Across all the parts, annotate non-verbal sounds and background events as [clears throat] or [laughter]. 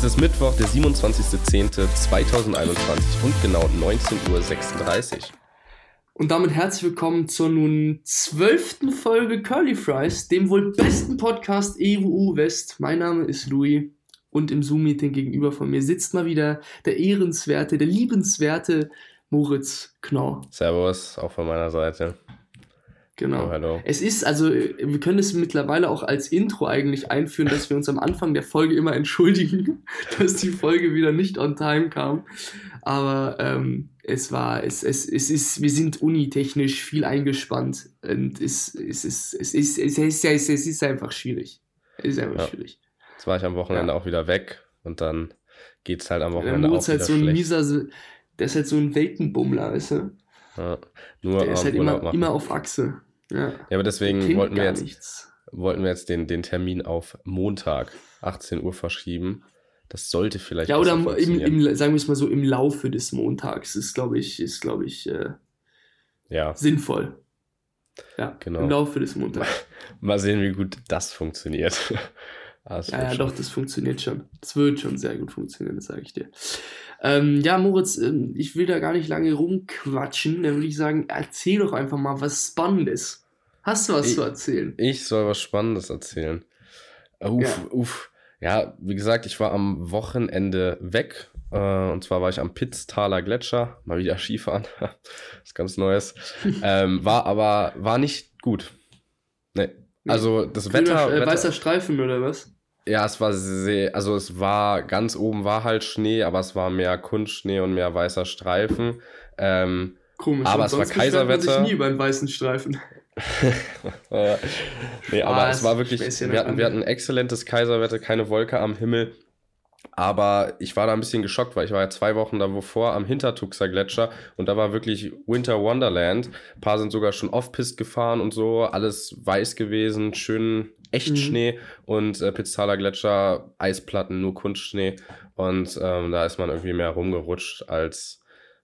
Es ist Mittwoch, der 27.10.2021 und genau 19.36 Uhr. Und damit herzlich willkommen zur nun zwölften Folge Curly Fries, dem wohl besten Podcast EWU West. Mein Name ist Louis und im Zoom-Meeting gegenüber von mir sitzt mal wieder der ehrenswerte, der liebenswerte Moritz Knorr. Servus, auch von meiner Seite. Genau. Oh. Es ist, also, wir können es mittlerweile auch als Intro eigentlich einführen, dass wir uns am Anfang der Folge immer entschuldigen, [laughs] dass die Folge wieder nicht on time kam. Aber ähm, es war, es, es, es ist, wir sind unitechnisch viel eingespannt und es, es, ist, es, ist, es, ist, es, ist, es ist einfach schwierig. Es ist einfach ja. schwierig. Jetzt war ich am Wochenende ja. auch wieder weg und dann geht es halt am Wochenende auch halt wieder so ein schlecht. mieser, der ist halt so ein Weltenbummler, weißt du? Ja, nur der ist halt immer, immer auf Achse. Ja, ja aber deswegen wollten wir, jetzt, wollten wir jetzt den, den Termin auf Montag 18 Uhr verschieben. Das sollte vielleicht. Ja, oder im, im, sagen wir es mal so, im Laufe des Montags ist, glaube ich, ist, glaube ich, äh, ja. sinnvoll. Ja, genau. Im Laufe des Montags. [laughs] Mal sehen, wie gut das funktioniert. [laughs] ah, ja, ja, doch, das funktioniert schon. Das wird schon sehr gut funktionieren, das sage ich dir. Ähm, ja, Moritz, ähm, ich will da gar nicht lange rumquatschen. Dann würde ich sagen, erzähl doch einfach mal was Spannendes. Hast du was ich, zu erzählen? Ich soll was Spannendes erzählen. Uff, ja. uff. Ja, wie gesagt, ich war am Wochenende weg. Äh, und zwar war ich am Pitztaler Gletscher. Mal wieder [laughs] Skifahren. [laughs] was ganz Neues. ähm, war aber, war nicht gut. Nee. Also das Grüner, Wetter, äh, Wetter. Weißer Streifen oder was? Ja, es war sehr, also es war ganz oben war halt Schnee, aber es war mehr Kunstschnee und mehr weißer Streifen. Ähm, Komisch, aber es war Kaiserwetter. Man sich nie einen weißen Streifen. [laughs] nee, aber es war wirklich, wir hatten, wir hatten ein exzellentes Kaiserwetter, keine Wolke am Himmel. Aber ich war da ein bisschen geschockt, weil ich war ja zwei Wochen davor am Hintertuxer Gletscher und da war wirklich Winter Wonderland. Ein paar sind sogar schon off-pist gefahren und so, alles weiß gewesen, schön echt mhm. Schnee und äh, Pizzala Gletscher, Eisplatten, nur Kunstschnee. Und ähm, da ist man irgendwie mehr rumgerutscht als.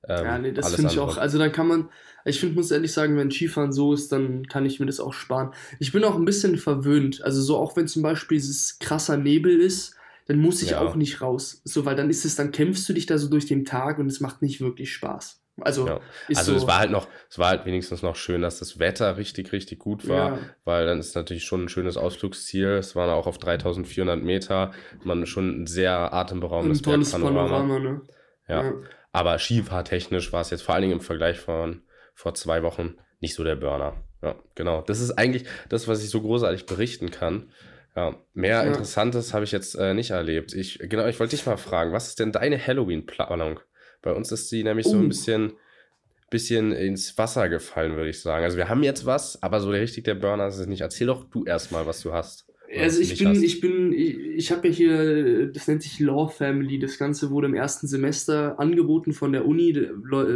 Ähm, ja, nee, das finde ich auch. Also dann kann man, ich finde, muss ehrlich sagen, wenn Skifahren so ist, dann kann ich mir das auch sparen. Ich bin auch ein bisschen verwöhnt. Also so auch wenn zum Beispiel dieses krasser Nebel ist, dann muss ich ja. auch nicht raus. So, weil dann ist es, dann kämpfst du dich da so durch den Tag und es macht nicht wirklich Spaß. Also, ja. also so es war halt noch, es war halt wenigstens noch schön, dass das Wetter richtig, richtig gut war, ja. weil dann ist natürlich schon ein schönes Ausflugsziel. Es waren auch auf 3400 Meter, man schon ein sehr atemberaubendes ein tolles Panorama. Panorama ne? ja. ja. aber skifahrtechnisch war es jetzt vor allen Dingen im Vergleich von vor zwei Wochen nicht so der Burner. Ja, genau. Das ist eigentlich das, was ich so großartig berichten kann. Ja, mehr ja. Interessantes habe ich jetzt äh, nicht erlebt. Ich, genau, ich wollte dich mal fragen, was ist denn deine Halloween-Planung? Bei uns ist sie nämlich uh. so ein oh. bisschen, bisschen ins Wasser gefallen, würde ich sagen. Also wir haben jetzt was, aber so richtig der Burner ist es nicht. Erzähl doch du erstmal, was du hast. Also ich bin, ich bin, ich, ich habe ja hier, das nennt sich Law Family. Das Ganze wurde im ersten Semester angeboten von der Uni.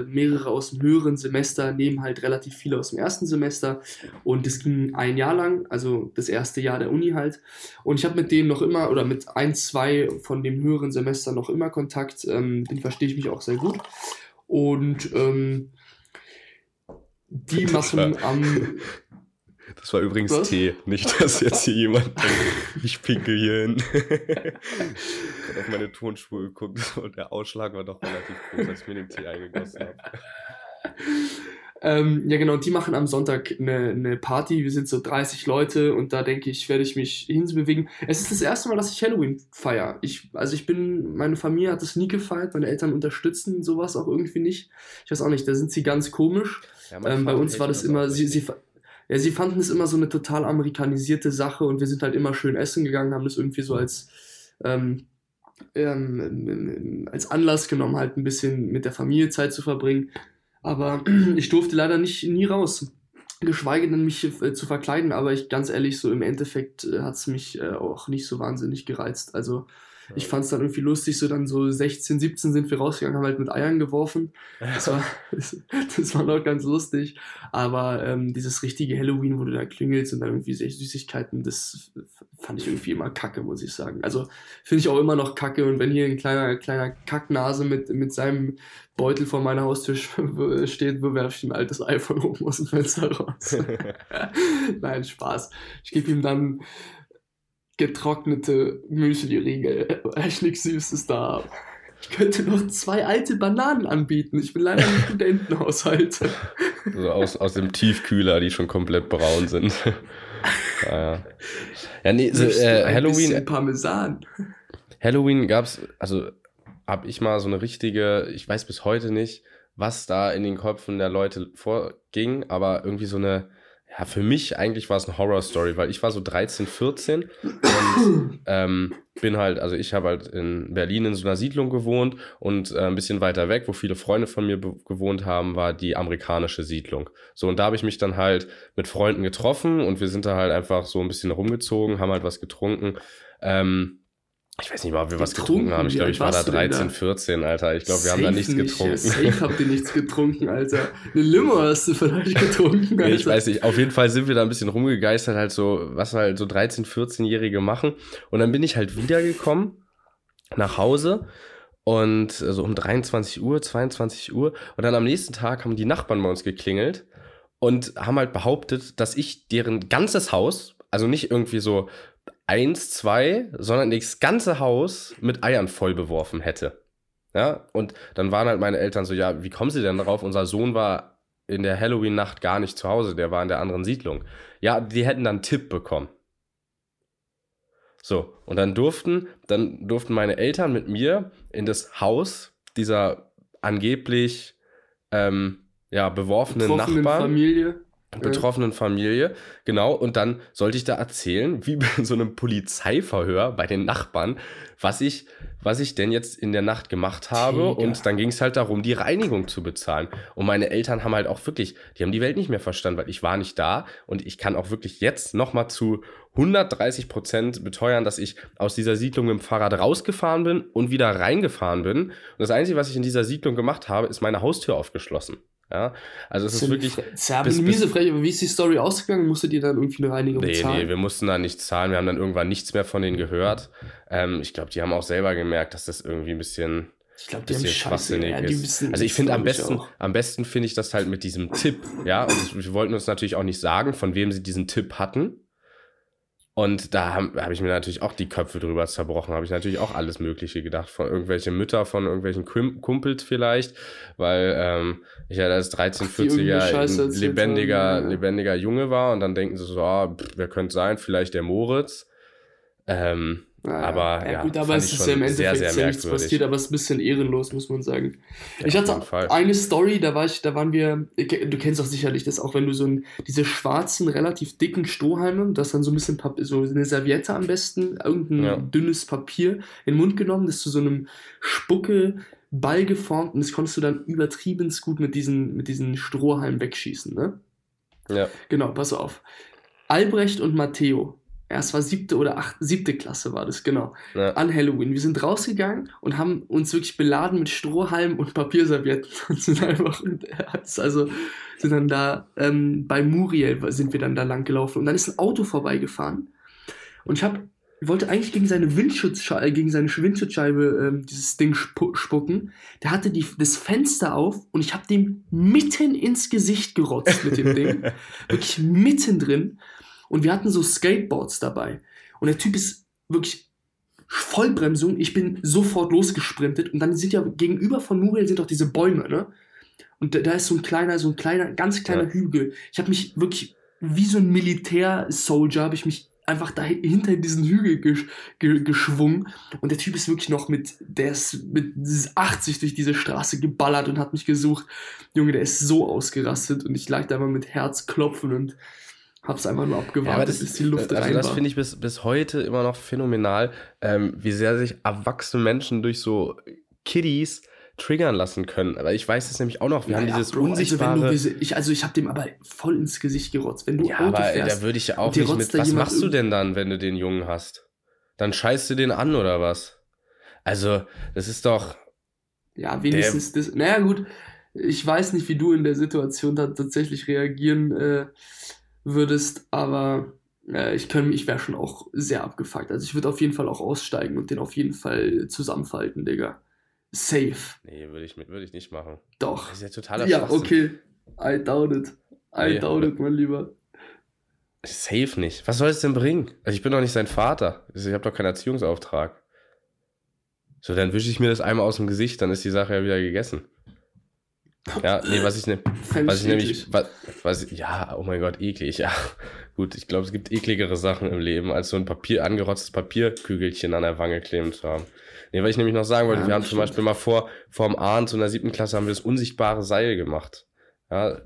Mehrere aus dem höheren Semester nehmen halt relativ viele aus dem ersten Semester. Und das ging ein Jahr lang, also das erste Jahr der Uni halt. Und ich habe mit denen noch immer, oder mit ein, zwei von dem höheren Semester noch immer Kontakt. Ähm, den verstehe ich mich auch sehr gut. Und ähm, die [laughs] machen am das war übrigens Was? Tee, nicht, dass jetzt hier jemand denkt, ich pinkel hier hin. [laughs] ich habe auf meine Tonspur geguckt und der Ausschlag war doch relativ groß, als ich mir den Tee eingegossen habe. Ähm, ja, genau, die machen am Sonntag eine, eine Party. Wir sind so 30 Leute und da denke ich, werde ich mich hinbewegen. Es ist das erste Mal, dass ich Halloween feiere. Ich, also ich bin, meine Familie hat es nie gefeiert, meine Eltern unterstützen sowas auch irgendwie nicht. Ich weiß auch nicht, da sind sie ganz komisch. Ja, ähm, bei uns war das immer, sie, sie, ja, sie fanden es immer so eine total amerikanisierte Sache und wir sind halt immer schön essen gegangen, haben das irgendwie so als, ähm, ähm, als Anlass genommen, halt ein bisschen mit der Familie Zeit zu verbringen. Aber [clears throat] ich durfte leider nicht nie raus. Geschweige denn mich äh, zu verkleiden, aber ich ganz ehrlich, so im Endeffekt äh, hat es mich äh, auch nicht so wahnsinnig gereizt. Also ich fand es dann irgendwie lustig, so dann so 16, 17 sind wir rausgegangen, haben halt mit Eiern geworfen. Das war, [laughs] das, war noch ganz lustig. Aber ähm, dieses richtige Halloween, wo du da klingelst und dann irgendwie Süßigkeiten, das fand ich irgendwie immer kacke, muss ich sagen. Also finde ich auch immer noch kacke. Und wenn hier ein kleiner, kleiner Kacknase mit, mit seinem Beutel vor meiner Haustür steht, bewerfe ich ein altes iPhone oben aus dem Fenster raus. [laughs] [laughs] Nein, Spaß. Ich gebe ihm dann getrocknete Müsli-Riegel. [laughs] Echt nichts Süßes da. Ich könnte noch zwei alte Bananen anbieten. Ich bin leider im [laughs] Studentenhaushalt. So aus, aus dem Tiefkühler, die schon komplett braun sind. ja, [laughs] ja. ja, nee, so, äh, Halloween. Parmesan. Halloween gab's, also habe ich mal so eine richtige, ich weiß bis heute nicht, was da in den Köpfen der Leute vorging, aber irgendwie so eine, ja, für mich eigentlich war es eine Horror-Story, weil ich war so 13, 14 und ähm, bin halt, also ich habe halt in Berlin in so einer Siedlung gewohnt und äh, ein bisschen weiter weg, wo viele Freunde von mir gewohnt haben, war die amerikanische Siedlung. So, und da habe ich mich dann halt mit Freunden getroffen und wir sind da halt einfach so ein bisschen rumgezogen, haben halt was getrunken. Ähm, ich weiß nicht mal, ob wir was getrunken haben. Ich glaube, ich war da 13, 14, Alter. Ich glaube, wir haben da nichts nicht, getrunken. Safe habt ihr nichts getrunken, Alter. Eine Limo [laughs] hast du vielleicht getrunken, Alter. ich weiß nicht. Auf jeden Fall sind wir da ein bisschen rumgegeistert, halt so, was halt so 13, 14-Jährige machen. Und dann bin ich halt wiedergekommen nach Hause und so also um 23 Uhr, 22 Uhr. Und dann am nächsten Tag haben die Nachbarn bei uns geklingelt und haben halt behauptet, dass ich deren ganzes Haus, also nicht irgendwie so eins, zwei, sondern das ganze Haus mit Eiern voll beworfen hätte. Ja, und dann waren halt meine Eltern so, ja, wie kommen sie denn darauf? Unser Sohn war in der Halloween-Nacht gar nicht zu Hause, der war in der anderen Siedlung. Ja, die hätten dann einen Tipp bekommen. So, und dann durften, dann durften meine Eltern mit mir in das Haus dieser angeblich ähm, ja, beworfenen Nachbarn. Familie betroffenen Familie, genau, und dann sollte ich da erzählen, wie bei so einem Polizeiverhör bei den Nachbarn, was ich, was ich denn jetzt in der Nacht gemacht habe. Tiger. Und dann ging es halt darum, die Reinigung zu bezahlen. Und meine Eltern haben halt auch wirklich, die haben die Welt nicht mehr verstanden, weil ich war nicht da und ich kann auch wirklich jetzt nochmal zu 130 Prozent beteuern, dass ich aus dieser Siedlung mit dem Fahrrad rausgefahren bin und wieder reingefahren bin. Und das Einzige, was ich in dieser Siedlung gemacht habe, ist meine Haustür aufgeschlossen. Ja, also es ist wirklich. Ja bis, miese frech, aber wie ist die Story ausgegangen? Musstet ihr dann irgendwie eine Reinigung nee, zahlen? Nee, wir mussten da nichts zahlen. Wir haben dann irgendwann nichts mehr von denen gehört. Ähm, ich glaube, die haben auch selber gemerkt, dass das irgendwie ein bisschen. Ich glaube, die haben schwachsinnig ja, ist. Also ich finde am besten, am besten finde ich das halt mit diesem Tipp, ja. Und wir wollten uns natürlich auch nicht sagen, von wem sie diesen Tipp hatten. Und da habe hab ich mir natürlich auch die Köpfe drüber zerbrochen. Habe ich natürlich auch alles Mögliche gedacht. Von irgendwelchen Mütter, von irgendwelchen Kumpels vielleicht. Weil ich ja als 13-, 40er ein lebendiger, haben, ja. lebendiger Junge war. Und dann denken sie so, oh, pff, wer könnte sein? Vielleicht der Moritz. Ähm, naja, aber ja, ja gut, aber es ist ja im Endeffekt sehr, sehr, nichts passiert, aber es ist ein bisschen ehrenlos, muss man sagen. Ja, ich hatte eine Story, da war ich, da waren wir, du kennst doch sicherlich das auch, wenn du so ein, diese schwarzen, relativ dicken Strohhalme, das dann so ein bisschen Papier, so eine Serviette am besten, irgendein ja. dünnes Papier in den Mund genommen, das zu so einem Spucke Ball geformt und das konntest du dann übertrieben gut mit diesen, mit diesen Strohhalmen wegschießen, ne? Ja. Genau, pass auf. Albrecht und Matteo, ja, es war siebte oder acht, siebte Klasse war das, genau. Ja. An Halloween. Wir sind rausgegangen und haben uns wirklich beladen mit Strohhalmen und Papierservietten [laughs] und sind einfach, also sind dann da ähm, bei Muriel sind wir dann da lang gelaufen und dann ist ein Auto vorbeigefahren und ich habe wollte eigentlich gegen seine Windschutzscheibe, äh, gegen seine Windschutzscheibe ähm, dieses Ding spu spucken. Der hatte die, das Fenster auf und ich habe dem mitten ins Gesicht gerotzt mit dem Ding. [laughs] Wirklich mittendrin. Und wir hatten so Skateboards dabei. Und der Typ ist wirklich Vollbremsung. Ich bin sofort losgesprintet. Und dann sind ja gegenüber von Muriel sind doch diese Bäume, ne? Und da, da ist so ein kleiner, so ein kleiner, ganz kleiner ja. Hügel. Ich habe mich wirklich wie so ein Militär-Soldier habe ich mich einfach da hinter diesen Hügel gesch ge geschwungen und der Typ ist wirklich noch mit, der ist mit 80 durch diese Straße geballert und hat mich gesucht. Junge, der ist so ausgerastet und ich lag da immer mit Herzklopfen und Hab's einfach nur abgewartet, ja, das, bis die Luft also rein Das finde ich bis, bis heute immer noch phänomenal, ähm, wie sehr sich erwachsene Menschen durch so Kiddies triggern lassen können. Aber ich weiß es nämlich auch noch. Wir ja, haben ja, dieses Bro, also unsichtbare. Also, diese, ich, also ich habe dem aber voll ins Gesicht gerotzt. Wenn du ja, Auto aber fährst, da würde ich ja auch nicht mit. Was machst du denn dann, wenn du den Jungen hast? Dann scheißt du den an oder was? Also, das ist doch. Ja, wenigstens das. Naja, gut. Ich weiß nicht, wie du in der Situation da tatsächlich reagieren äh, würdest, aber äh, ich, ich wäre schon auch sehr abgefuckt. Also ich würde auf jeden Fall auch aussteigen und den auf jeden Fall zusammenfalten, Digga. Safe. Nee, würde ich, würd ich nicht machen. Doch. Das ist ja totaler Ja, okay. I doubt it. I nee, doubt it, mein Lieber. Safe nicht. Was soll es denn bringen? Also ich bin doch nicht sein Vater. Also ich habe doch keinen Erziehungsauftrag. So, dann wische ich mir das einmal aus dem Gesicht, dann ist die Sache ja wieder gegessen. Ja, nee, was ich, ne, was ich nämlich, was, was, ja, oh mein Gott, eklig, ja. [laughs] Gut, ich glaube, es gibt ekligere Sachen im Leben, als so ein Papier, angerotztes Papierkügelchen an der Wange kleben zu haben. Nee, weil ich nämlich noch sagen wollte, ja, wir haben zum Beispiel mal vor, vor dem Ahn zu einer siebten Klasse haben wir das unsichtbare Seil gemacht. Ja,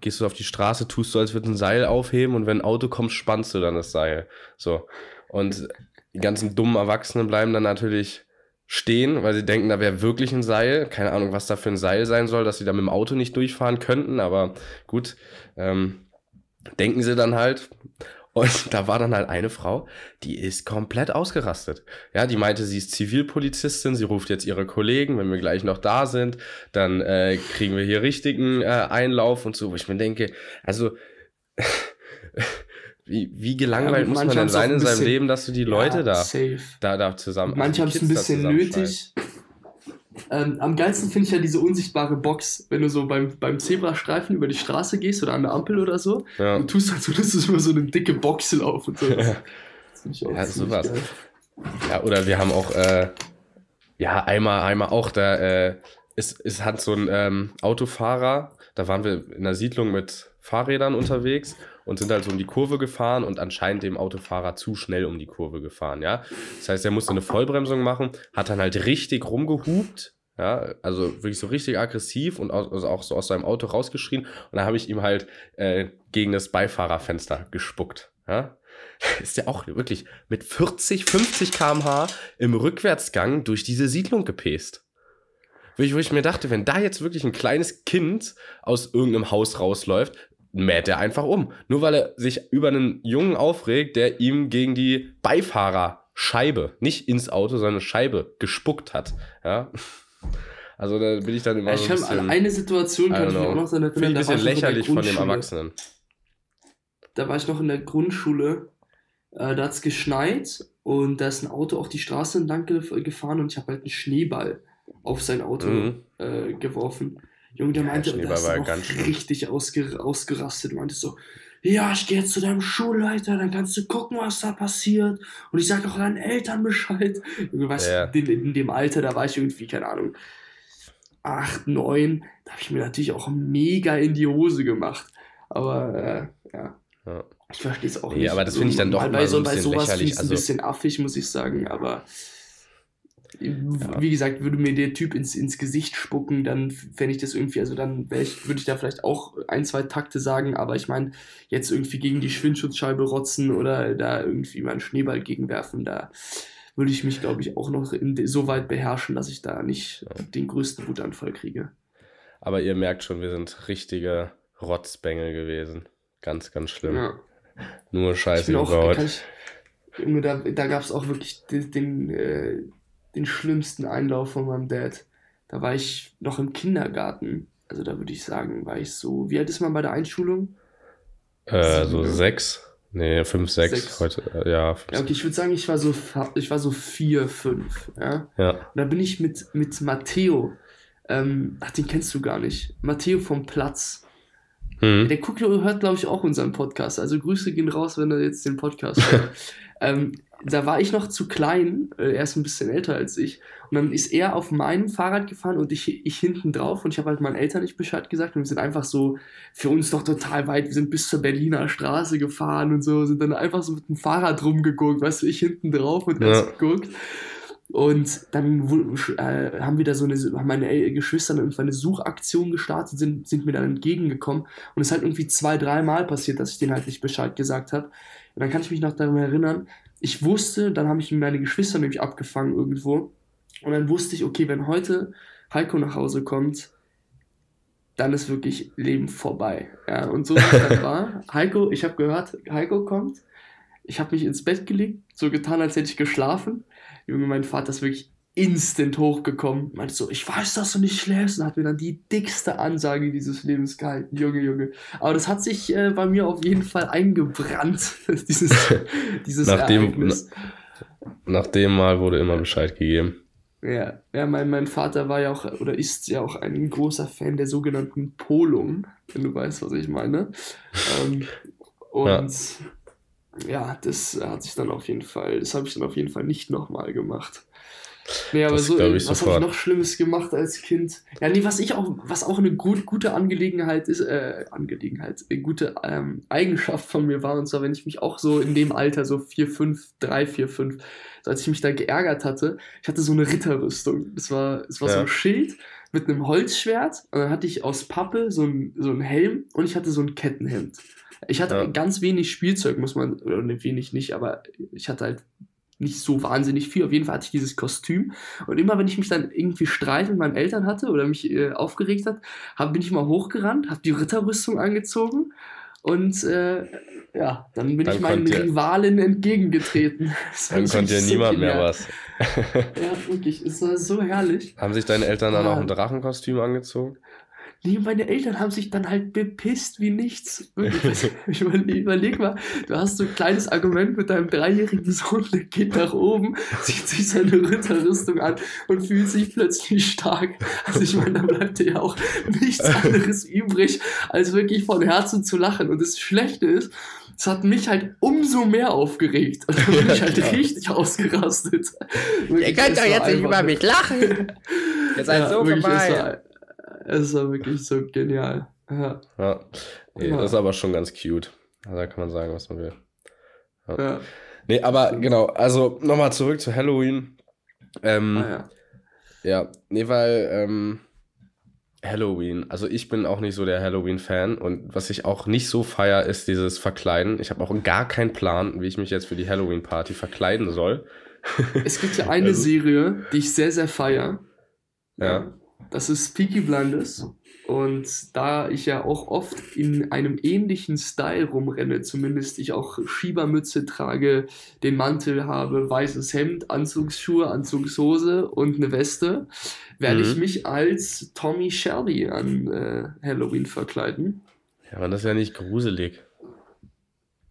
gehst du auf die Straße, tust du, als würdest ein Seil aufheben und wenn ein Auto kommt, spannst du dann das Seil. So. Und die ganzen dummen Erwachsenen bleiben dann natürlich stehen, weil sie denken, da wäre wirklich ein Seil. Keine Ahnung, was da für ein Seil sein soll, dass sie da mit dem Auto nicht durchfahren könnten, aber gut, ähm, denken sie dann halt. Und [laughs] da war dann halt eine Frau, die ist komplett ausgerastet. Ja, die meinte, sie ist Zivilpolizistin, sie ruft jetzt ihre Kollegen, wenn wir gleich noch da sind, dann äh, kriegen wir hier richtigen äh, Einlauf und so, wo ich mir denke, also [laughs] wie, wie gelangweilt ja, muss man denn sein in seinem Leben, dass du die Leute ja, da, da, da zusammen. Manche haben es ein bisschen nötig. Ähm, am geilsten finde ich ja diese unsichtbare Box, wenn du so beim, beim Zebrastreifen über die Straße gehst oder an der Ampel oder so. Ja. Und tust halt so, dass du über so eine dicke Box laufen. Und so. [laughs] Ja, ja sowas. Geil. Ja, oder wir haben auch, äh, ja, einmal, einmal auch, da äh, ist, ist, hat so ein ähm, Autofahrer, da waren wir in einer Siedlung mit Fahrrädern unterwegs und sind halt so um die Kurve gefahren und anscheinend dem Autofahrer zu schnell um die Kurve gefahren, ja. Das heißt, er musste eine Vollbremsung machen, hat dann halt richtig rumgehupt, ja, also wirklich so richtig aggressiv und aus, also auch so aus seinem Auto rausgeschrien. Und dann habe ich ihm halt äh, gegen das Beifahrerfenster gespuckt, ja. [laughs] Ist ja auch wirklich mit 40, 50 km/h im Rückwärtsgang durch diese Siedlung gepest. Wo ich, wo ich mir dachte, wenn da jetzt wirklich ein kleines Kind aus irgendeinem Haus rausläuft, mäht er einfach um. Nur weil er sich über einen Jungen aufregt, der ihm gegen die Beifahrerscheibe, nicht ins Auto, sondern Scheibe gespuckt hat. Ja. Also da bin ich dann immer ich so ein bisschen, an eine Situation kann ich mich auch noch so erinnern. Finde ich ein bisschen lächerlich von dem Erwachsenen. Da war ich noch in der Grundschule, äh, da hat es geschneit und da ist ein Auto auch die Straße entlang gefahren und ich habe halt einen Schneeball auf sein Auto mhm. äh, geworfen. Junge, der meinte, ja, das ist auch richtig ausger ausgerastet. meinte so, ja, ich gehe jetzt zu deinem Schulleiter, dann kannst du gucken, was da passiert. Und ich sage auch deinen Eltern Bescheid. Weißt ja. in, in, dem Alter, da war ich irgendwie, keine Ahnung, acht, neun. Da habe ich mir natürlich auch mega in die Hose gemacht. Aber, äh, ja. ja. Ich verstehe es auch nee, nicht. aber das finde ich dann doch mal so ein bisschen bei sowas lächerlich. Also, ein bisschen affig, muss ich sagen, aber ja. Wie gesagt, würde mir der Typ ins, ins Gesicht spucken, dann fände ich das irgendwie, also dann ich, würde ich da vielleicht auch ein, zwei Takte sagen, aber ich meine, jetzt irgendwie gegen die Schwindschutzscheibe rotzen oder da irgendwie mal einen Schneeball gegenwerfen, da würde ich mich, glaube ich, auch noch in, so weit beherrschen, dass ich da nicht ja. den größten Wutanfall kriege. Aber ihr merkt schon, wir sind richtige Rotzbengel gewesen. Ganz, ganz schlimm. Ja. Nur Scheiße gebaut. da da gab es auch wirklich den, den äh, den schlimmsten Einlauf von meinem Dad. Da war ich noch im Kindergarten. Also da würde ich sagen, war ich so. Wie alt ist man bei der Einschulung? Äh, so sechs. Nee, fünf, sechs, sechs. heute, äh, ja. Fünf, ja, okay, ich würde sagen, ich war so, ich war so vier, fünf, ja. ja. Und da bin ich mit, mit Matteo, ähm, ach, den kennst du gar nicht. Matteo vom Platz. Mhm. Der guckt, hört, glaube ich, auch unseren Podcast. Also Grüße gehen raus, wenn er jetzt den Podcast hört. [laughs] ähm, da war ich noch zu klein, äh, er ist ein bisschen älter als ich. Und dann ist er auf meinem Fahrrad gefahren und ich, ich hinten drauf und ich habe halt meinen Eltern nicht Bescheid gesagt und wir sind einfach so für uns doch total weit. Wir sind bis zur Berliner Straße gefahren und so, sind dann einfach so mit dem Fahrrad rumgeguckt, weißt du, ich hinten drauf und ja. geguckt. Und dann äh, haben wir da so eine, haben meine Geschwister dann irgendwann eine Suchaktion gestartet, sind, sind mir dann entgegengekommen. Und es ist halt irgendwie zwei, dreimal passiert, dass ich denen halt nicht Bescheid gesagt habe. Und dann kann ich mich noch daran erinnern, ich wusste, dann habe ich meine Geschwister nämlich abgefangen irgendwo. Und dann wusste ich, okay, wenn heute Heiko nach Hause kommt, dann ist wirklich Leben vorbei. Ja, und so wie das war. Heiko, ich habe gehört, Heiko kommt. Ich habe mich ins Bett gelegt, so getan, als hätte ich geschlafen. Junge, mein Vater ist wirklich instant hochgekommen. Meinte so, ich weiß, dass du nicht schläfst. Und hat mir dann die dickste Ansage dieses Lebens gehalten. Junge, Junge. Aber das hat sich äh, bei mir auf jeden Fall eingebrannt, [laughs] dieses, [laughs] dieses nach Ereignis. Dem, nach dem Mal wurde immer Bescheid gegeben. Ja, ja mein, mein Vater war ja auch, oder ist ja auch ein großer Fan der sogenannten Polung, wenn du weißt, was ich meine. ähm, [laughs] und ja, das hat sich dann auf jeden Fall, das habe ich dann auf jeden Fall nicht nochmal gemacht. Nee, aber das so, was habe ich noch Schlimmes gemacht als Kind? Ja, nee, was ich auch, was auch eine gut, gute Angelegenheit ist, äh, Angelegenheit, eine gute ähm, Eigenschaft von mir war, und zwar, wenn ich mich auch so in dem Alter, so 4, 5, 3, 4, 5, so als ich mich da geärgert hatte, ich hatte so eine Ritterrüstung. Es war, es war ja. so ein Schild mit einem Holzschwert, und dann hatte ich aus Pappe so ein, so ein Helm und ich hatte so ein Kettenhemd. Ich hatte ja. ganz wenig Spielzeug, muss man, oder wenig nicht, aber ich hatte halt nicht so wahnsinnig viel. Auf jeden Fall hatte ich dieses Kostüm. Und immer, wenn ich mich dann irgendwie Streit mit meinen Eltern hatte oder mich äh, aufgeregt hat, hab, bin ich mal hochgerannt, habe die Ritterrüstung angezogen und äh, ja, dann bin dann ich meinen Rivalen entgegengetreten. [laughs] Dann konnte ja niemand mehr was. ja, wirklich, es war so herrlich. Haben sich deine Eltern dann auch ein Drachenkostüm angezogen? Nee, meine Eltern haben sich dann halt bepisst wie nichts. [laughs] ich überleg, überleg mal, du hast so ein kleines Argument mit deinem dreijährigen Sohn, der geht nach oben, zieht sich seine Ritterrüstung an und fühlt sich plötzlich stark. Also ich meine, da bleibt dir ja auch nichts anderes übrig, als wirklich von Herzen zu lachen. Und das Schlechte ist, es hat mich halt umso mehr aufgeregt. Und dann bin ich halt ja, richtig ausgerastet. Ihr könnt doch jetzt nicht über mich lachen. Ihr seid ja, so gemein. Es war wirklich so genial. Ja. ja. Nee, ja. Das ist aber schon ganz cute. Da kann man sagen, was man will. Ja. ja. Nee, aber genau, also nochmal zurück zu Halloween. Ähm, ah, ja. Ja, nee, weil ähm, Halloween, also ich bin auch nicht so der Halloween-Fan und was ich auch nicht so feier, ist dieses Verkleiden. Ich habe auch gar keinen Plan, wie ich mich jetzt für die Halloween-Party verkleiden soll. Es gibt ja [laughs] eine also, Serie, die ich sehr, sehr feier. Ja. Das ist Peaky Blinders. Und da ich ja auch oft in einem ähnlichen Style rumrenne, zumindest ich auch Schiebermütze trage, den Mantel habe, weißes Hemd, Anzugsschuhe, Anzugshose und eine Weste, werde mhm. ich mich als Tommy Shelby an äh, Halloween verkleiden. Ja, aber das ist ja nicht gruselig.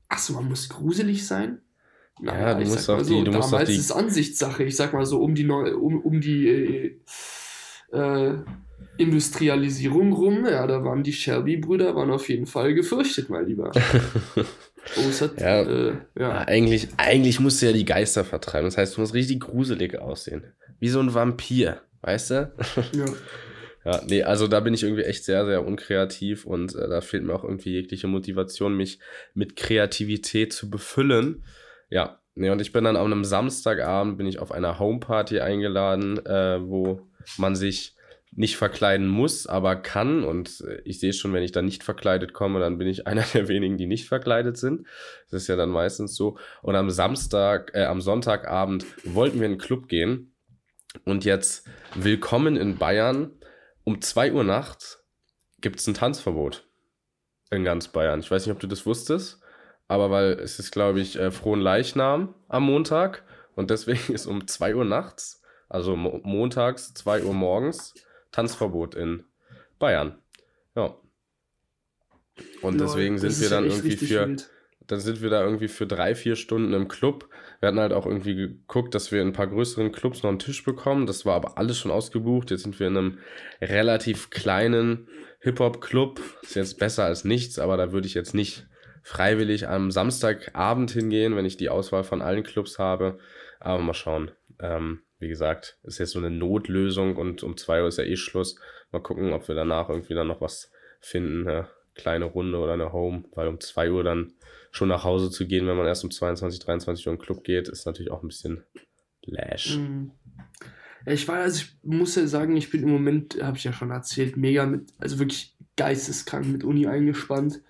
Achso, man muss gruselig sein? Naja, ja, du musst auch so, die. Du damals musst auch die... ist Ansichtssache. Ich sag mal so, um die, Neu um, um die äh, äh, Industrialisierung rum, ja, da waren die Shelby-Brüder, waren auf jeden Fall gefürchtet, mein Lieber. [laughs] hat, ja, äh, ja. Eigentlich, eigentlich musst du ja die Geister vertreiben. Das heißt, du musst richtig gruselig aussehen. Wie so ein Vampir, weißt du? Ja. [laughs] Ja, nee, also da bin ich irgendwie echt sehr, sehr unkreativ und äh, da fehlt mir auch irgendwie jegliche Motivation, mich mit Kreativität zu befüllen. Ja, nee, und ich bin dann an einem Samstagabend, bin ich auf einer Homeparty eingeladen, äh, wo man sich nicht verkleiden muss, aber kann. Und äh, ich sehe schon, wenn ich dann nicht verkleidet komme, dann bin ich [laughs] einer der wenigen, die nicht verkleidet sind. Das ist ja dann meistens so. Und am Samstag, äh, am Sonntagabend wollten wir in den Club gehen. Und jetzt willkommen in Bayern. Um 2 Uhr nachts gibt es ein Tanzverbot in ganz Bayern. Ich weiß nicht, ob du das wusstest, aber weil es ist, glaube ich, äh, frohen Leichnam am Montag und deswegen [laughs] ist um 2 Uhr nachts also mo montags, 2 Uhr morgens, Tanzverbot in Bayern. Ja. Und Lord, deswegen sind wir dann irgendwie für. Wild. Dann sind wir da irgendwie für drei, vier Stunden im Club. Wir hatten halt auch irgendwie geguckt, dass wir in ein paar größeren Clubs noch einen Tisch bekommen. Das war aber alles schon ausgebucht. Jetzt sind wir in einem relativ kleinen Hip-Hop-Club. Ist jetzt besser als nichts, aber da würde ich jetzt nicht freiwillig am Samstagabend hingehen, wenn ich die Auswahl von allen Clubs habe. Aber mal schauen. Ähm, wie gesagt, ist jetzt so eine Notlösung und um 2 Uhr ist ja eh Schluss. Mal gucken, ob wir danach irgendwie dann noch was finden, eine kleine Runde oder eine Home, weil um 2 Uhr dann schon nach Hause zu gehen, wenn man erst um 22, 23 Uhr im Club geht, ist natürlich auch ein bisschen lash. Mhm. Ich war, also ich muss ja sagen, ich bin im Moment, habe ich ja schon erzählt, mega mit, also wirklich geisteskrank mit Uni eingespannt.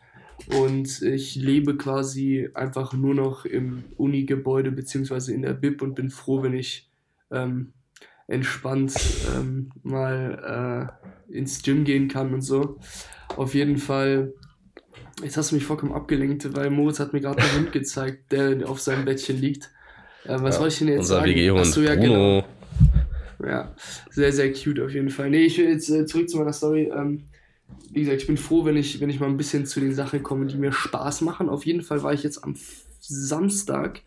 Und ich lebe quasi einfach nur noch im Uni-Gebäude beziehungsweise in der BIP und bin froh, wenn ich ähm, entspannt ähm, mal äh, ins Gym gehen kann und so. Auf jeden Fall, jetzt hast du mich vollkommen abgelenkt, weil Moritz hat mir gerade einen Hund gezeigt, der auf seinem Bettchen liegt. Äh, was ja, soll ich denn jetzt unser sagen? WG-Hund. Achso, ja, genau. Ja, sehr, sehr cute auf jeden Fall. Nee, ich will jetzt äh, zurück zu meiner Story. Ähm, wie gesagt, ich bin froh, wenn ich, wenn ich mal ein bisschen zu den Sachen komme, die mir Spaß machen. Auf jeden Fall war ich jetzt am Samstag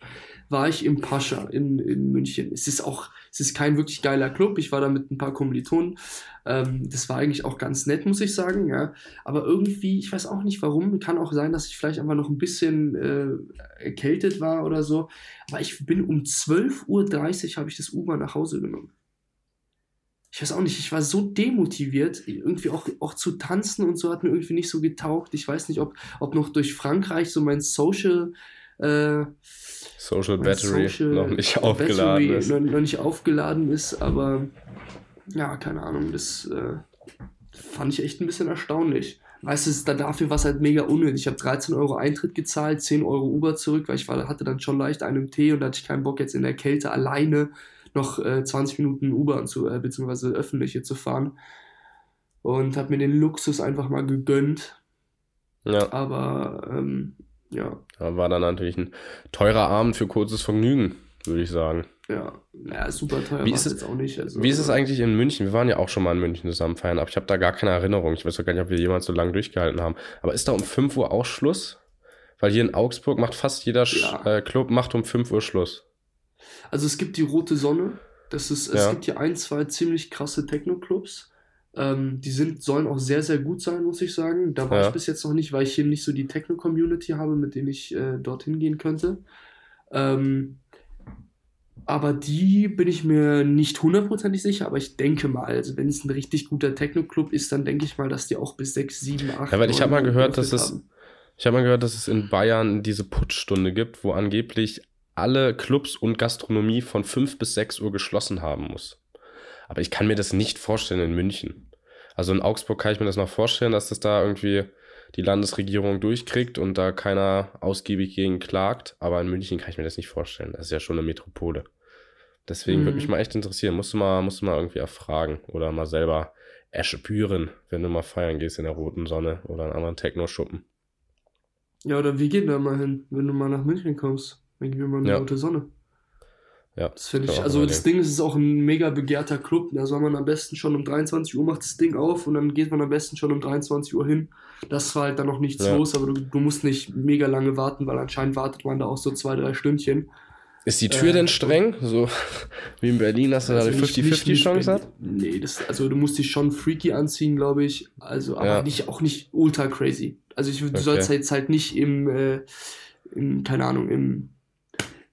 war ich im Pascha in, in München. Es ist auch, es ist kein wirklich geiler Club. Ich war da mit ein paar Kommilitonen. Ähm, das war eigentlich auch ganz nett, muss ich sagen. Ja. Aber irgendwie, ich weiß auch nicht warum. Kann auch sein, dass ich vielleicht einfach noch ein bisschen äh, erkältet war oder so. Aber ich bin um 12.30 Uhr habe ich das Uber nach Hause genommen ich weiß auch nicht, ich war so demotiviert, irgendwie auch, auch zu tanzen und so hat mir irgendwie nicht so getaugt. Ich weiß nicht, ob, ob noch durch Frankreich so mein Social äh, Social Battery Social noch nicht aufgeladen ist. Noch, noch, nicht aufgeladen ist, aber ja, keine Ahnung, das äh, fand ich echt ein bisschen erstaunlich. Weißt du, da dafür war es halt mega unnötig. Ich habe 13 Euro Eintritt gezahlt, 10 Euro Uber zurück, weil ich war, hatte dann schon leicht einen Tee und da hatte ich keinen Bock, jetzt in der Kälte alleine noch äh, 20 Minuten U-Bahn zu, äh, beziehungsweise öffentliche zu fahren. Und habe mir den Luxus einfach mal gegönnt. Ja. Aber ähm, ja. Da war dann natürlich ein teurer Abend für kurzes Vergnügen, würde ich sagen. Ja, naja, super teuer wie ist es, jetzt auch nicht. Also, wie ist es eigentlich in München? Wir waren ja auch schon mal in München zusammen feiern, aber ich habe da gar keine Erinnerung. Ich weiß auch gar nicht, ob wir jemals so lange durchgehalten haben. Aber ist da um 5 Uhr auch Schluss? Weil hier in Augsburg macht fast jeder ja. äh, Club macht um 5 Uhr Schluss. Also es gibt die Rote Sonne. Das ist, ja. es gibt hier ein, zwei ziemlich krasse Techno-Clubs. Ähm, die sind, sollen auch sehr, sehr gut sein, muss ich sagen. Da war ja. ich bis jetzt noch nicht, weil ich hier nicht so die Techno-Community habe, mit denen ich äh, dorthin gehen könnte. Ähm, aber die bin ich mir nicht hundertprozentig sicher, aber ich denke mal, also wenn es ein richtig guter Techno-Club ist, dann denke ich mal, dass die auch bis 6, 7, 8. Ja, weil ich habe mal gehört, dass es. Ich habe mal gehört, dass es in Bayern diese Putschstunde gibt, wo angeblich alle Clubs und Gastronomie von 5 bis 6 Uhr geschlossen haben muss. Aber ich kann mir das nicht vorstellen in München. Also in Augsburg kann ich mir das noch vorstellen, dass das da irgendwie die Landesregierung durchkriegt und da keiner ausgiebig gegen klagt. Aber in München kann ich mir das nicht vorstellen. Das ist ja schon eine Metropole. Deswegen mhm. würde mich mal echt interessieren. Musst du mal, musst du mal irgendwie erfragen oder mal selber erspüren, wenn du mal feiern gehst in der roten Sonne oder in anderen Techno-Schuppen. Ja, oder wie geht da mal hin, wenn du mal nach München kommst? Dann gehen wir mal in die ja. rote Sonne. Ja. Das finde ich, also das Ding ist auch ein mega begehrter Club. Da soll man am besten schon um 23 Uhr macht das Ding auf und dann geht man am besten schon um 23 Uhr hin. Das war halt dann noch nichts ja. los, aber du, du, musst nicht mega lange warten, weil anscheinend wartet man da auch so zwei, drei Stündchen. Ist die Tür äh, denn streng? So [laughs] wie in Berlin, dass du also da eine 50-50 Chance hast? Nee, das, also du musst dich schon freaky anziehen, glaube ich. Also, aber ja. nicht, auch nicht ultra crazy. Also ich, du okay. sollst jetzt halt nicht im, äh, im, keine Ahnung, im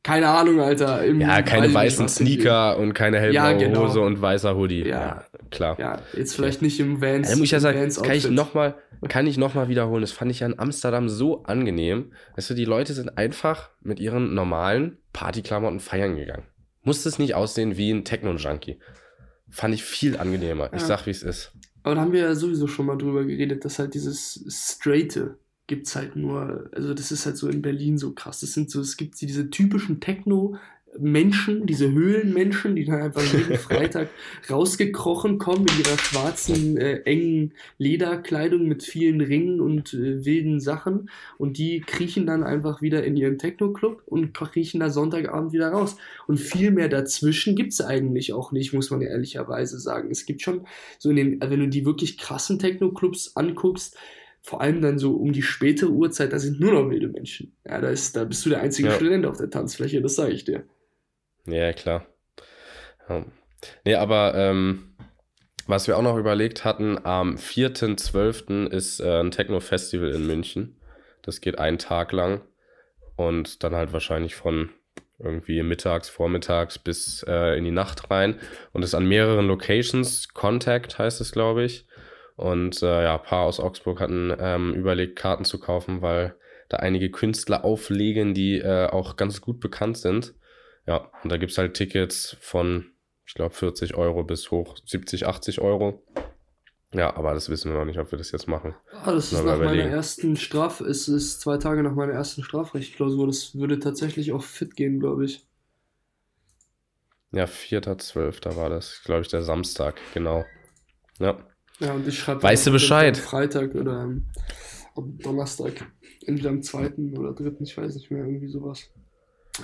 keine Ahnung, Alter. Im, ja, keine weißen Sneaker und keine hellblaue ja, genau. Hose und weißer Hoodie. Ja, ja klar. Ja, jetzt vielleicht nicht im Vans. Ja, muss ich ja sagen, kann ich nochmal kann ich noch mal wiederholen. Das fand ich ja in Amsterdam so angenehm. Weißt du, die Leute sind einfach mit ihren normalen Partyklamotten feiern gegangen. Musste es nicht aussehen wie ein Techno-Junkie. Fand ich viel angenehmer. Ich sag, wie es ist. Aber da haben wir ja sowieso schon mal drüber geredet, dass halt dieses Straighte, gibt es halt nur, also das ist halt so in Berlin so krass. Das sind so, es gibt diese typischen Techno- Menschen, diese Höhlenmenschen, die dann einfach jeden [laughs] Freitag rausgekrochen kommen in ihrer schwarzen, äh, engen Lederkleidung mit vielen Ringen und äh, wilden Sachen. Und die kriechen dann einfach wieder in ihren Techno-Club und kriechen da Sonntagabend wieder raus. Und viel mehr dazwischen gibt es eigentlich auch nicht, muss man ja ehrlicherweise sagen. Es gibt schon so in den, wenn du die wirklich krassen Techno-Clubs anguckst, vor allem dann so um die spätere Uhrzeit, da sind nur noch wilde Menschen. Ja, da, ist, da bist du der einzige ja. Student auf der Tanzfläche, das sage ich dir. Ja, klar. Ja. Nee, aber ähm, was wir auch noch überlegt hatten, am 4.12. ist äh, ein Techno-Festival in München. Das geht einen Tag lang und dann halt wahrscheinlich von irgendwie mittags, vormittags bis äh, in die Nacht rein und ist an mehreren Locations. Contact heißt es, glaube ich. Und äh, ja, ein paar aus Augsburg hatten ähm, überlegt, Karten zu kaufen, weil da einige Künstler auflegen, die äh, auch ganz gut bekannt sind. Ja, und da gibt es halt Tickets von, ich glaube, 40 Euro bis hoch 70, 80 Euro. Ja, aber das wissen wir noch nicht, ob wir das jetzt machen. Ah, das ist nach meiner ersten Straf, es ist zwei Tage nach meiner ersten Strafrechtklausur. Das würde tatsächlich auch fit gehen, glaube ich. Ja, 4.12. war das, glaube ich, der Samstag, genau. Ja. Ja, und ich schreibe. Weißt du Bescheid? Am Freitag oder am, Donnerstag. Entweder am zweiten oder dritten, ich weiß nicht mehr, irgendwie sowas.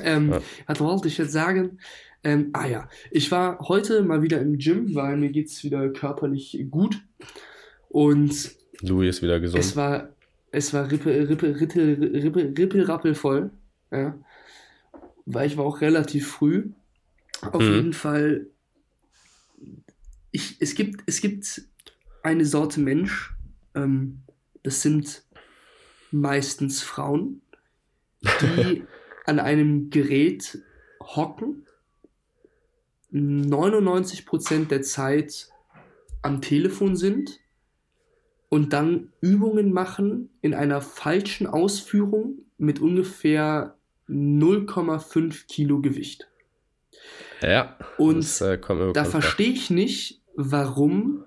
Ähm, ja. Was wollte ich jetzt sagen? Ähm, ah ja, ich war heute mal wieder im Gym, weil mir geht es wieder körperlich gut. Und. Louis ist wieder gesund. Es war, es war rippe, rippe, rippe, rippe, rippe, rappelvoll. Ja. weil ich war auch relativ früh. Auf Mhm. jeden Fall, ich, es, gibt, es gibt eine Sorte Mensch, ähm, das sind meistens Frauen, die [laughs] an einem Gerät hocken, 99% der Zeit am Telefon sind und dann Übungen machen in einer falschen Ausführung mit ungefähr 0,5 Kilo Gewicht. Ja, Und das äh, Da verstehe ich nicht, warum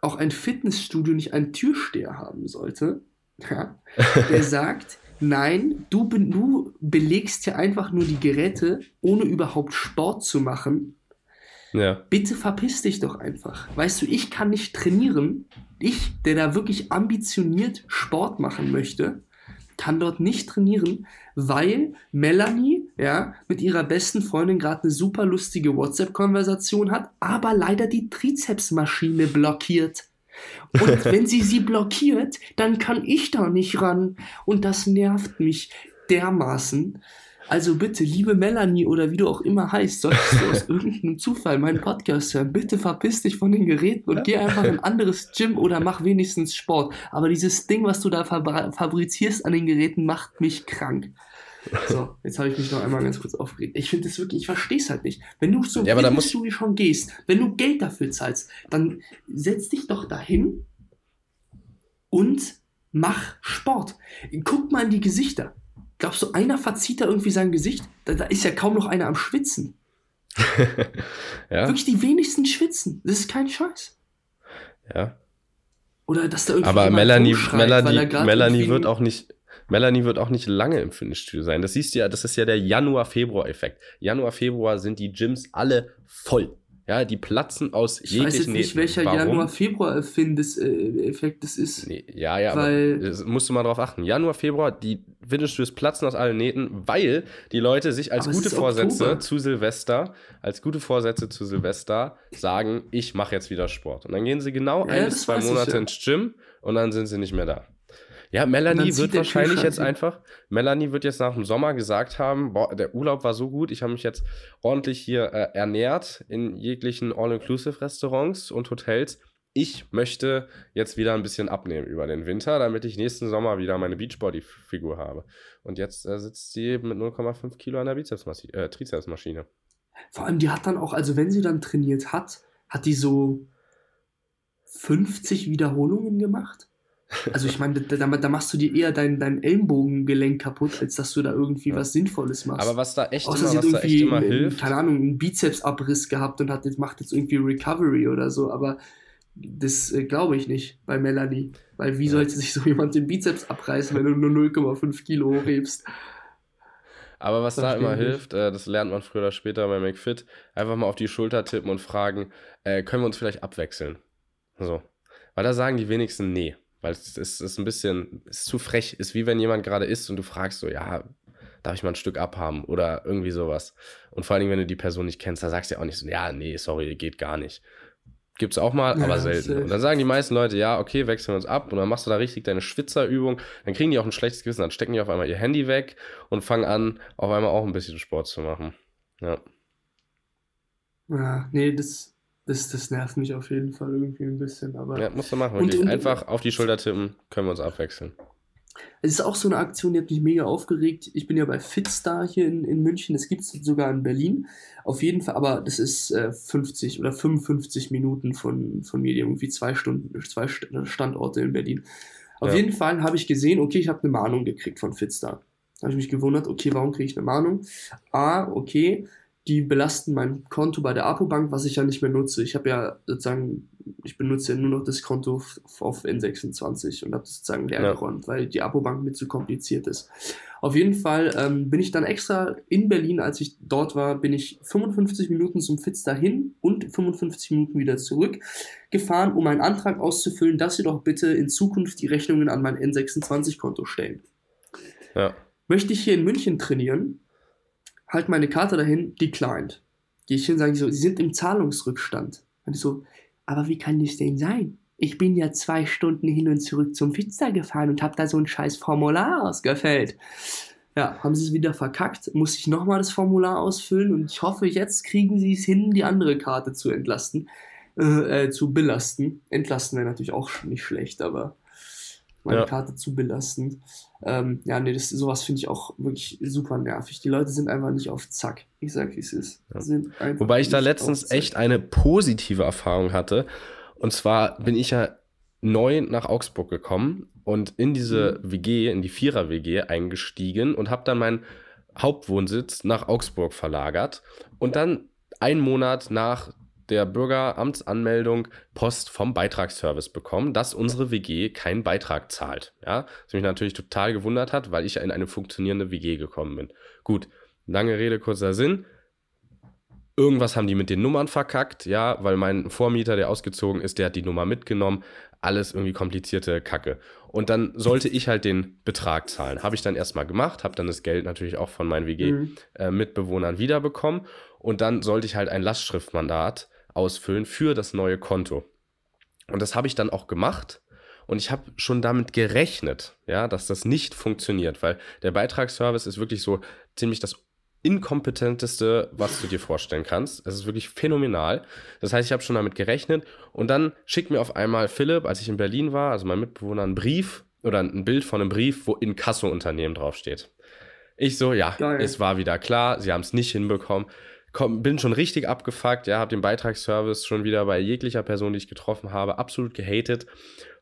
auch ein Fitnessstudio nicht einen Türsteher haben sollte, ja, [laughs] der sagt, nein, du, be du belegst ja einfach nur die Geräte, ohne überhaupt Sport zu machen. Ja, Bitte verpiss dich doch einfach. Weißt du, ich kann nicht trainieren. Ich, der da wirklich ambitioniert Sport machen möchte, kann dort nicht trainieren, weil Melanie, ja, mit ihrer besten Freundin gerade eine super lustige WhatsApp-Konversation hat, aber leider die Trizepsmaschine blockiert. Und [laughs] wenn sie sie blockiert, dann kann ich da nicht ran. Und das nervt mich dermaßen. Also bitte, liebe Melanie oder wie du auch immer heißt, solltest du aus [laughs] irgendeinem Zufall meinen Podcast hören, bitte verpiss dich von den Geräten und geh einfach in ein anderes Gym oder mach wenigstens Sport. Aber dieses Ding, was du da fabrizierst an den Geräten, macht mich krank. So, jetzt habe ich mich noch einmal ganz kurz aufgeregt. Ich finde das wirklich, ich verstehe es halt nicht. Wenn du zum Ja, aber da Fitnessstudio schon gehst, wenn du Geld dafür zahlst, dann setz dich doch dahin und mach Sport. Guck mal in die Gesichter. Glaubst du, einer verzieht da irgendwie sein Gesicht? Da, da ist ja kaum noch einer am Schwitzen. [laughs] ja, Wirklich die wenigsten schwitzen. Das ist kein Scheiß. ja. Oder dass da irgendwie Aber Melanie, Melanie, Melanie wird auch nicht, Melanie wird auch nicht lange im Fitnessstudio sein. Das siehst du ja, das ist ja der Januar-Februar-Effekt. Januar, Februar sind die Gyms alle voll. Ja, die platzen aus Ich weiß jetzt jeglichen nicht, Nähten. welcher Warum? Januar-Februar-Effekt das, äh, Effekt das ist. Nee, ja, ja, Weil- aber das musst du mal drauf achten. Januar, Februar, die Fitnessstudios platzen aus allen Nähten, weil die Leute sich als Aber gute Vorsätze Oktober. zu Silvester, als gute Vorsätze zu Silvester sagen, ich mache jetzt wieder Sport. Und dann gehen sie genau Ja, ein bis zwei weiß ich, Monate ja. ins Gym und dann sind sie nicht mehr da. Ja, Melanie wird wahrscheinlich jetzt einfach, Melanie wird jetzt nach dem Sommer gesagt haben, boah, der Urlaub war so gut, ich habe mich jetzt ordentlich hier äh, ernährt in jeglichen All-Inclusive-Restaurants und Hotels. Ich möchte jetzt wieder ein bisschen abnehmen über den Winter, damit ich nächsten Sommer wieder meine Beachbody-Figur habe. Und jetzt äh, sitzt sie mit 0,5 Kilo an der Bizepsmaschi- äh, Trizepsmaschine. Vor allem, die hat dann auch, also wenn sie dann trainiert hat, hat die so 50 Wiederholungen gemacht. Also ich meine, da, da, machst du dir eher dein, dein Ellenbogengelenk kaputt, als dass du da irgendwie Ja. was Sinnvolles machst. Aber was da echt Außer immer, sie hat irgendwie, immer hilft, keine Ahnung, einen Bizepsabriss gehabt und hat jetzt, macht jetzt irgendwie Recovery oder so, aber das äh, glaube ich nicht bei Melanie. Weil wie Ja. sollte sich so jemand den Bizeps abreißen, wenn du nur 0,5 Kilo hochhebst? Aber was da immer hilft, äh, das lernt man früher oder später bei McFit, einfach mal auf die Schulter tippen und fragen, äh, können wir uns vielleicht abwechseln? So. Weil da sagen die wenigsten nee. Weil es ist, ist ein bisschen, es ist zu frech. Ist wie wenn jemand gerade isst und du fragst so, ja, darf ich mal ein Stück abhaben? Oder irgendwie sowas. Und vor allen Dingen, wenn du die Person nicht kennst, da sagst du ja auch nicht so, ja, nee, sorry, geht gar nicht. Gibt's auch mal, Ja, aber selten. safe. Und dann sagen die meisten Leute, ja, okay, wechseln wir uns ab. Und dann machst du da richtig deine Schwitzerübung. Dann kriegen die auch ein schlechtes Gewissen. Dann stecken die auf einmal ihr Handy weg und fangen an, auf einmal auch ein bisschen Sport zu machen. Ja. Ja, nee, das, das, das nervt mich auf jeden Fall irgendwie ein bisschen, aber Ja, musst du machen, wirklich. und- Einfach auf die Schulter tippen, können wir uns abwechseln. Es ist auch so eine Aktion, die hat mich mega aufgeregt. Ich bin ja bei Fitstar hier in, in München. Das gibt es sogar in Berlin. Auf jeden Fall, aber das ist äh, 50 oder 55 Minuten von, von mir, irgendwie zwei Stunden, zwei St- Standorte in Berlin. Auf Ja. jeden Fall habe ich gesehen, okay, ich habe eine Mahnung gekriegt von Fitstar. Da habe ich mich gewundert, okay, warum kriege ich eine Mahnung? A, okay, die belasten mein Konto bei der Apobank, was ich ja nicht mehr nutze. Ich habe ja sozusagen, ich benutze ja nur noch das Konto auf N26 und habe das sozusagen leer Ja. geräumt, weil die Apobank mir zu kompliziert ist. Auf jeden Fall ähm, bin ich dann extra in Berlin, als ich dort war, bin ich 55 Minuten zum Fitz dahin und 55 Minuten wieder zurück gefahren, um einen Antrag auszufüllen, dass sie doch bitte in Zukunft die Rechnungen an mein N26-Konto stellen. Ja. Möchte ich hier in München trainieren, halt meine Karte dahin, declined. Gehe ich hin, sage ich so, sie sind im Zahlungsrückstand. Und ich so, aber wie kann das denn sein? Ich bin ja zwei Stunden hin und zurück zum Pizza gefahren und habe da so ein scheiß Formular ausgefüllt. Ja, haben sie es wieder verkackt, muss ich nochmal das Formular ausfüllen und ich hoffe, jetzt kriegen sie es hin, die andere Karte zu entlasten, äh, äh, zu belasten. Entlasten wäre natürlich auch nicht schlecht, aber meine ja. Karte zu belastend. Ähm, ja, nee, das, sowas finde ich auch wirklich super nervig. Die Leute sind einfach nicht auf Zack. Ich sag, wie es ist. Ja. Wobei ich da letztens echt eine positive Erfahrung hatte. Und zwar bin ich ja neu nach Augsburg gekommen und in diese mhm. WG, in die Vierer-WG eingestiegen und habe dann meinen Hauptwohnsitz nach Augsburg verlagert und dann einen Monat nach der Bürgeramtsanmeldung Post vom Beitragsservice bekommen, dass unsere WG keinen Beitrag zahlt. Ja, was mich natürlich total gewundert hat, weil ich ja in eine funktionierende WG gekommen bin. Gut, lange Rede, kurzer Sinn. Irgendwas haben die mit den Nummern verkackt, ja, weil mein Vormieter, der ausgezogen ist, der hat die Nummer mitgenommen. Alles irgendwie komplizierte Kacke. Und dann sollte ich halt den Betrag zahlen. Habe ich dann erstmal gemacht, habe dann das Geld natürlich auch von meinen WG-Mitbewohnern mhm. äh, wiederbekommen. Und dann sollte ich halt ein Lastschriftmandat ausfüllen für das neue Konto. Und das habe ich dann auch gemacht. Und ich habe schon damit gerechnet, ja, dass das nicht funktioniert, weil der Beitragsservice ist wirklich so ziemlich das inkompetenteste, was du dir vorstellen kannst. Es ist wirklich phänomenal. Das heißt, ich habe schon damit gerechnet. Und dann schickt mir auf einmal Philipp, als ich in Berlin war, also mein Mitbewohner, einen Brief oder ein Bild von einem Brief, wo Inkasso-Unternehmen draufsteht. Ich so, ja, Geil. es war wieder klar, sie haben es nicht hinbekommen komm, bin schon richtig abgefuckt, ja, habe den Beitragsservice schon wieder bei jeglicher Person, die ich getroffen habe, absolut gehatet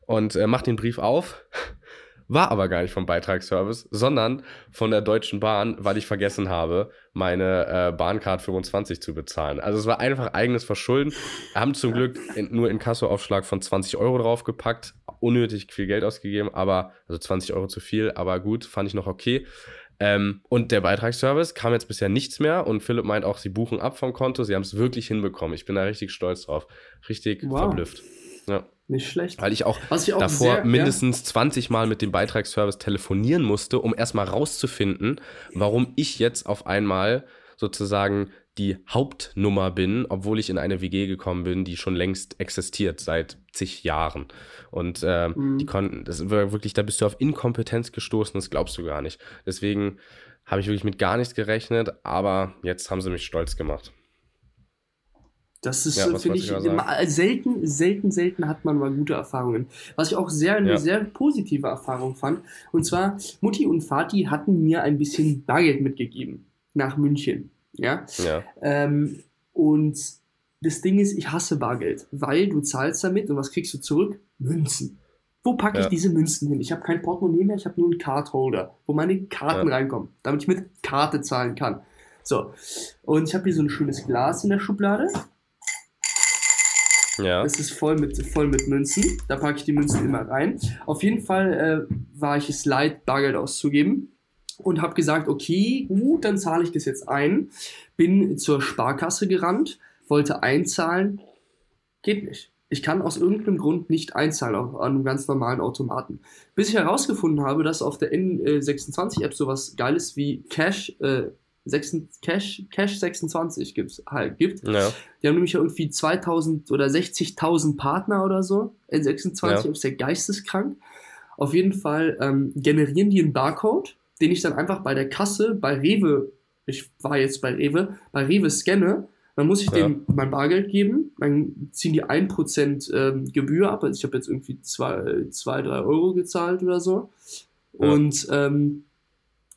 und äh, mach den Brief auf. [laughs] War aber gar nicht vom Beitragsservice, sondern von der Deutschen Bahn, weil ich vergessen habe, meine äh, Bahncard 25 zu bezahlen. Also es war einfach eigenes Verschulden. Haben zum Glück in, nur in Kassoaufschlag von 20 Euro draufgepackt, unnötig viel Geld ausgegeben, aber, also 20 Euro zu viel, aber gut, fand ich noch okay. Ähm, und der Beitragsservice kam jetzt bisher nichts mehr und Philipp meint auch, sie buchen ab vom Konto. Sie haben es wirklich hinbekommen. Ich bin da richtig stolz drauf. Richtig wow. verblüfft. Ja. Nicht schlecht. Weil ich auch, ich auch davor sehr, mindestens ja. 20 Mal mit dem Beitragsservice telefonieren musste, um erstmal rauszufinden, warum ich jetzt auf einmal sozusagen die Hauptnummer bin, obwohl ich in eine WG gekommen bin, die schon längst existiert, seit zig Jahren. Und äh, mhm. die konnten, das war wirklich, da bist du auf Inkompetenz gestoßen, das glaubst du gar nicht. Deswegen habe ich wirklich mit gar nichts gerechnet, aber jetzt haben sie mich stolz gemacht. Das ist, ja, finde ich, ich selten, selten, selten hat man mal gute Erfahrungen. Was ich auch sehr, eine ja. sehr positive Erfahrung fand. Und zwar, Mutti und Vati hatten mir ein bisschen Bargeld mitgegeben nach München. Ja. ja. Ähm, und das Ding ist, ich hasse Bargeld, weil du zahlst damit und was kriegst du zurück? Münzen. Wo packe ich ja. diese Münzen hin? Ich habe kein Portemonnaie mehr, ich habe nur einen Cardholder, wo meine Karten ja. reinkommen, damit ich mit Karte zahlen kann. So, und ich habe hier so ein schönes Glas in der Schublade. Ja. Das ist voll mit, voll mit Münzen. Da packe ich die Münzen immer rein. Auf jeden Fall äh, war ich es leid, Bargeld auszugeben und habe gesagt, okay, gut, dann zahle ich das jetzt ein. Bin zur Sparkasse gerannt, wollte einzahlen, geht nicht. Ich kann aus irgendeinem Grund nicht einzahlen an einem ganz normalen Automaten. Bis ich herausgefunden habe, dass auf der N26-App sowas Geiles wie Cash, äh, 6, Cash, Cash 26 gibt's, halt, gibt. Ja. Die haben nämlich irgendwie 2000 oder 60.000 Partner oder so. N26 ja. ist ja geisteskrank. Auf jeden Fall ähm, generieren die einen Barcode den ich dann einfach bei der Kasse, bei Rewe, ich war jetzt bei Rewe, bei Rewe scanne, dann muss ich ja. dem mein Bargeld geben, dann ziehen die 1% ähm, Gebühr ab, also ich habe jetzt irgendwie 2, 2, 3 Euro gezahlt oder so. Ja. Und ähm,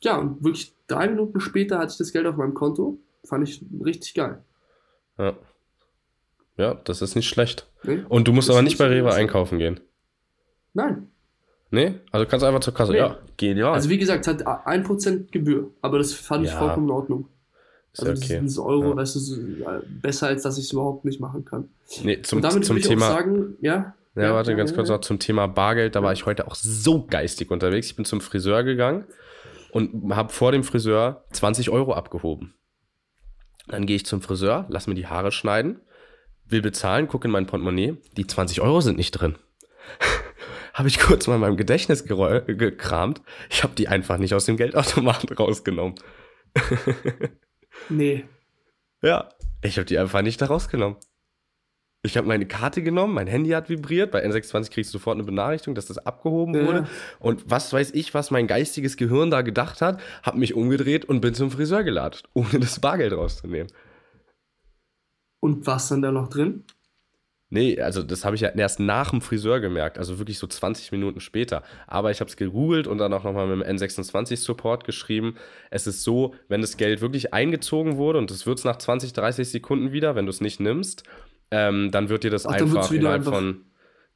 ja, und wirklich drei Minuten später hatte ich das Geld auf meinem Konto. Fand ich richtig geil. Ja. Ja, das ist nicht schlecht. Nee, und du musst aber nicht bei Rewe einkaufen gehen. Nein. Nee? Also kannst du einfach zur Kasse. Nee. Ja, genial. Also wie gesagt, es hat 1% Gebühr, aber das fand ich vollkommen in Ordnung. Also ist okay. diese Euro, ja. weißt du, besser als dass ich es überhaupt nicht machen kann. Nee, zum, Und damit zum Thema, sagen, ja. Ja, ja warte, ja, ganz kurz noch zum Thema Bargeld. Da war ich heute auch so geistig unterwegs. Ich bin zum Friseur gegangen und habe vor dem Friseur 20 Euro abgehoben. Dann gehe ich zum Friseur, lass mir die Haare schneiden, will bezahlen, gucke in mein Portemonnaie. Die 20 Euro sind nicht drin habe ich [laughs] kurz mal in meinem Gedächtnis gekramt. Ich habe die einfach nicht aus dem Geldautomaten [laughs] rausgenommen. nee. Ja, ich habe die einfach nicht da rausgenommen. Ich habe meine Karte genommen, mein Handy hat vibriert. Bei N26 kriegst du sofort eine Benachrichtigung, dass das abgehoben Ja. wurde. Und was weiß ich, was mein geistiges Gehirn da gedacht hat, habe mich umgedreht und bin zum Friseur gelatscht, [laughs] ohne das Bargeld rauszunehmen. Und was dann da noch drin? Nee, also das habe ich ja erst nach dem Friseur gemerkt, also wirklich so 20 Minuten später. Aber ich habe es gegoogelt und dann auch nochmal mit dem N26-Support geschrieben. Es ist so, wenn das Geld wirklich eingezogen wurde und das wird es nach 20, 30 Sekunden wieder, wenn du es nicht nimmst, ähm, dann wird dir das Ach, einfach innerhalb einfach- von,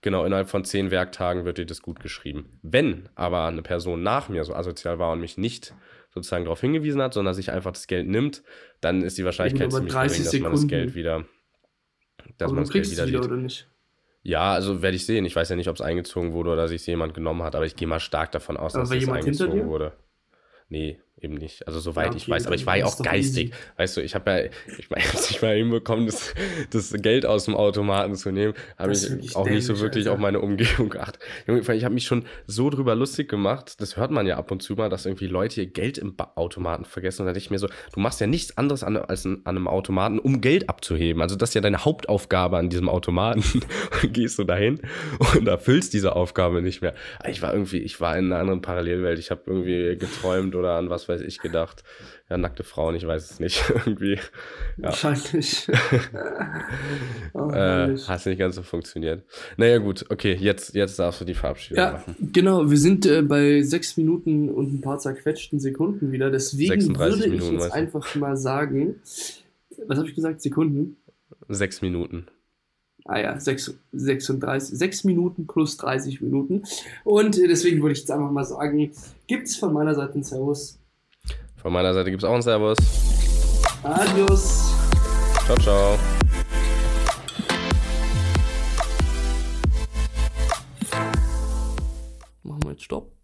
genau, innerhalb von 10 Werktagen wird dir das gut geschrieben. Wenn aber eine Person nach mir so asozial war und mich nicht sozusagen darauf hingewiesen hat, sondern sich einfach das Geld nimmt, dann ist die Wahrscheinlichkeit ziemlich 30 gering, dass man das. Geld wieder, dass man kriegst wieder es wieder, sieht. oder nicht? Ja, also werde ich sehen. Ich weiß ja nicht, ob es eingezogen wurde oder sich jemand genommen hat, aber ich gehe mal stark davon aus, Aber dass es eingezogen wurde. Nee, eben nicht. Also soweit Ja, ich weiß, aber ich war ja auch geistig. easy. Weißt du, ich habe ja, ich meine, [laughs] ich nicht mal hinbekommen, das, das Geld aus dem Automaten zu nehmen, habe ich auch nicht so wirklich Alter. auf meine Umgebung [laughs] geachtet. Ich habe mich schon so drüber lustig gemacht, das hört man ja ab und zu mal, dass irgendwie Leute ihr Geld im Automaten vergessen und da dachte ich mir so, du machst ja nichts anderes an, als an, an einem Automaten, um Geld abzuheben. Also das ist ja deine Hauptaufgabe an diesem Automaten. [laughs] Und gehst du dahin und erfüllst diese Aufgabe nicht mehr. Ich war irgendwie, ich war in einer anderen Parallelwelt. Ich habe irgendwie geträumt oder an was weiß ich gedacht. Ja, nackte Frauen, ich weiß es nicht. [laughs] irgendwie. Wahrscheinlich. [laughs] oh, äh, hat nicht ganz so funktioniert. Naja, gut, okay, jetzt, jetzt darfst du die Verabschiedung Ja, machen. genau. Wir sind äh, bei sechs Minuten und ein paar zerquetschten Sekunden wieder. Deswegen 36 würde ich Minuten, jetzt weißt du. einfach mal sagen, was habe ich gesagt? Sekunden? Sechs Minuten. Ah ja, sechs- 36, 6 Minuten plus 30 Minuten. Und äh, deswegen würde ich jetzt einfach mal sagen, gibt es von meiner Seite ein Servus. Von meiner Seite gibt es auch einen Servus. Adios. Ciao, ciao. Machen wir jetzt Stopp.